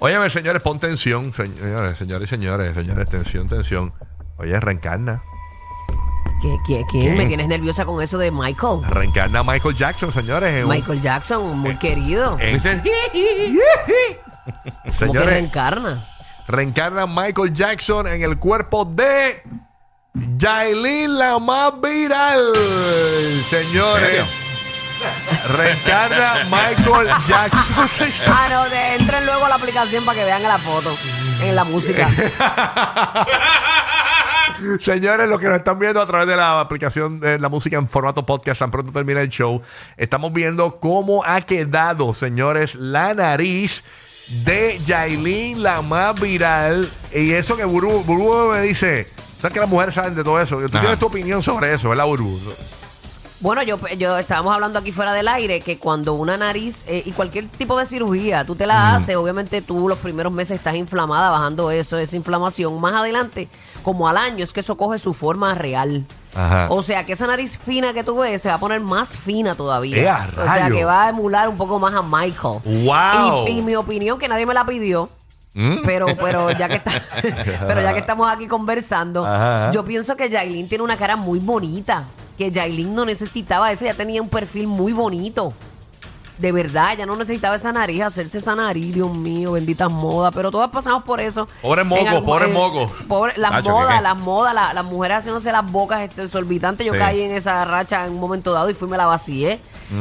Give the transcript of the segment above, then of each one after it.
Óyeme, señores, pon tensión. Señores, señores, señores, señores, tensión, tensión. Oye, reencarna. ¿Qué, qué, qué? ¿Qué? Me tienes nerviosa con eso de Michael. Reencarna Michael Jackson, señores. en un- Michael Jackson, muy querido. en- Dicen, ¿Cómo que señores, reencarna? reencarna Michael Jackson en el cuerpo de Yailin, la más viral. Señores, ¿Serio? Reencarna Michael Jackson. Ah, no, de- entren luego a la aplicación para que vean la foto en la música. Señores, los que nos están viendo a través de la aplicación de la música en formato podcast, tan pronto termina el show, estamos viendo cómo ha quedado, señores, la nariz de Yailin, la más viral. Y eso que Buru, Buru me dice, ¿sabes que las mujeres saben de todo eso? Tú Ajá. tienes tu opinión sobre eso, ¿verdad, Buru? Bueno, yo, yo estábamos hablando aquí fuera del aire que cuando una nariz eh, y cualquier tipo de cirugía tú te la haces, obviamente tú los primeros meses estás inflamada, bajando eso, esa inflamación. Más adelante, como al año, es que eso coge su forma real. Ajá. O sea, que esa nariz fina que tú ves se va a poner más fina todavía. ¡Eh, a o sea, rayo! que va a emular un poco más a Michael. ¡Wow! Y, y mi opinión, que nadie me la pidió, ¿Mm? pero, pero ya que está, pero ya que estamos aquí conversando, Ajá. yo pienso que Yailin tiene una cara muy bonita. Que Yailin no necesitaba eso, ya tenía un perfil muy bonito. De verdad, ya no necesitaba esa nariz, hacerse esa nariz, Dios mío, benditas modas. Pero todas pasamos por eso. Mocos, algún- pobres eh, mocos. pobre- las Tacho, ¿qué, modas, las modas, la- las mujeres haciéndose las bocas este, exorbitantes. Yo Sí. caí en esa racha en un momento dado y fui y me la vacié.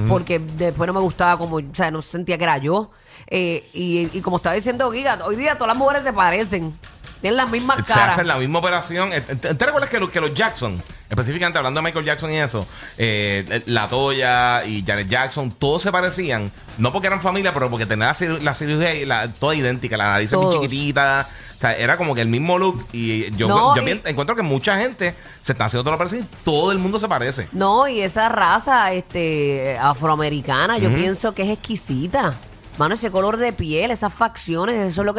Porque después no me gustaba como, o sea, no sentía que era yo. Eh, y, y como estaba diciendo Giga, hoy día todas las mujeres se parecen. Tienen las mismas se caras. hacen la misma operación. Eh, ¿Te, te recuerdas que, los- que los Jackson, específicamente hablando de Michael Jackson y eso, eh, la Toya y Janet Jackson, todos se parecían, no porque eran familia, pero porque tenían la, cir- la cirugía y la- toda idéntica, la nariz Todos. chiquitita. O sea, era como que el mismo look. Y yo, No, yo y- encuentro que mucha gente se está haciendo toda la operación y todo el mundo se parece. No, y esa raza este afroamericana, yo pienso que es exquisita. Mano, ese color de piel, esas facciones, eso es lo que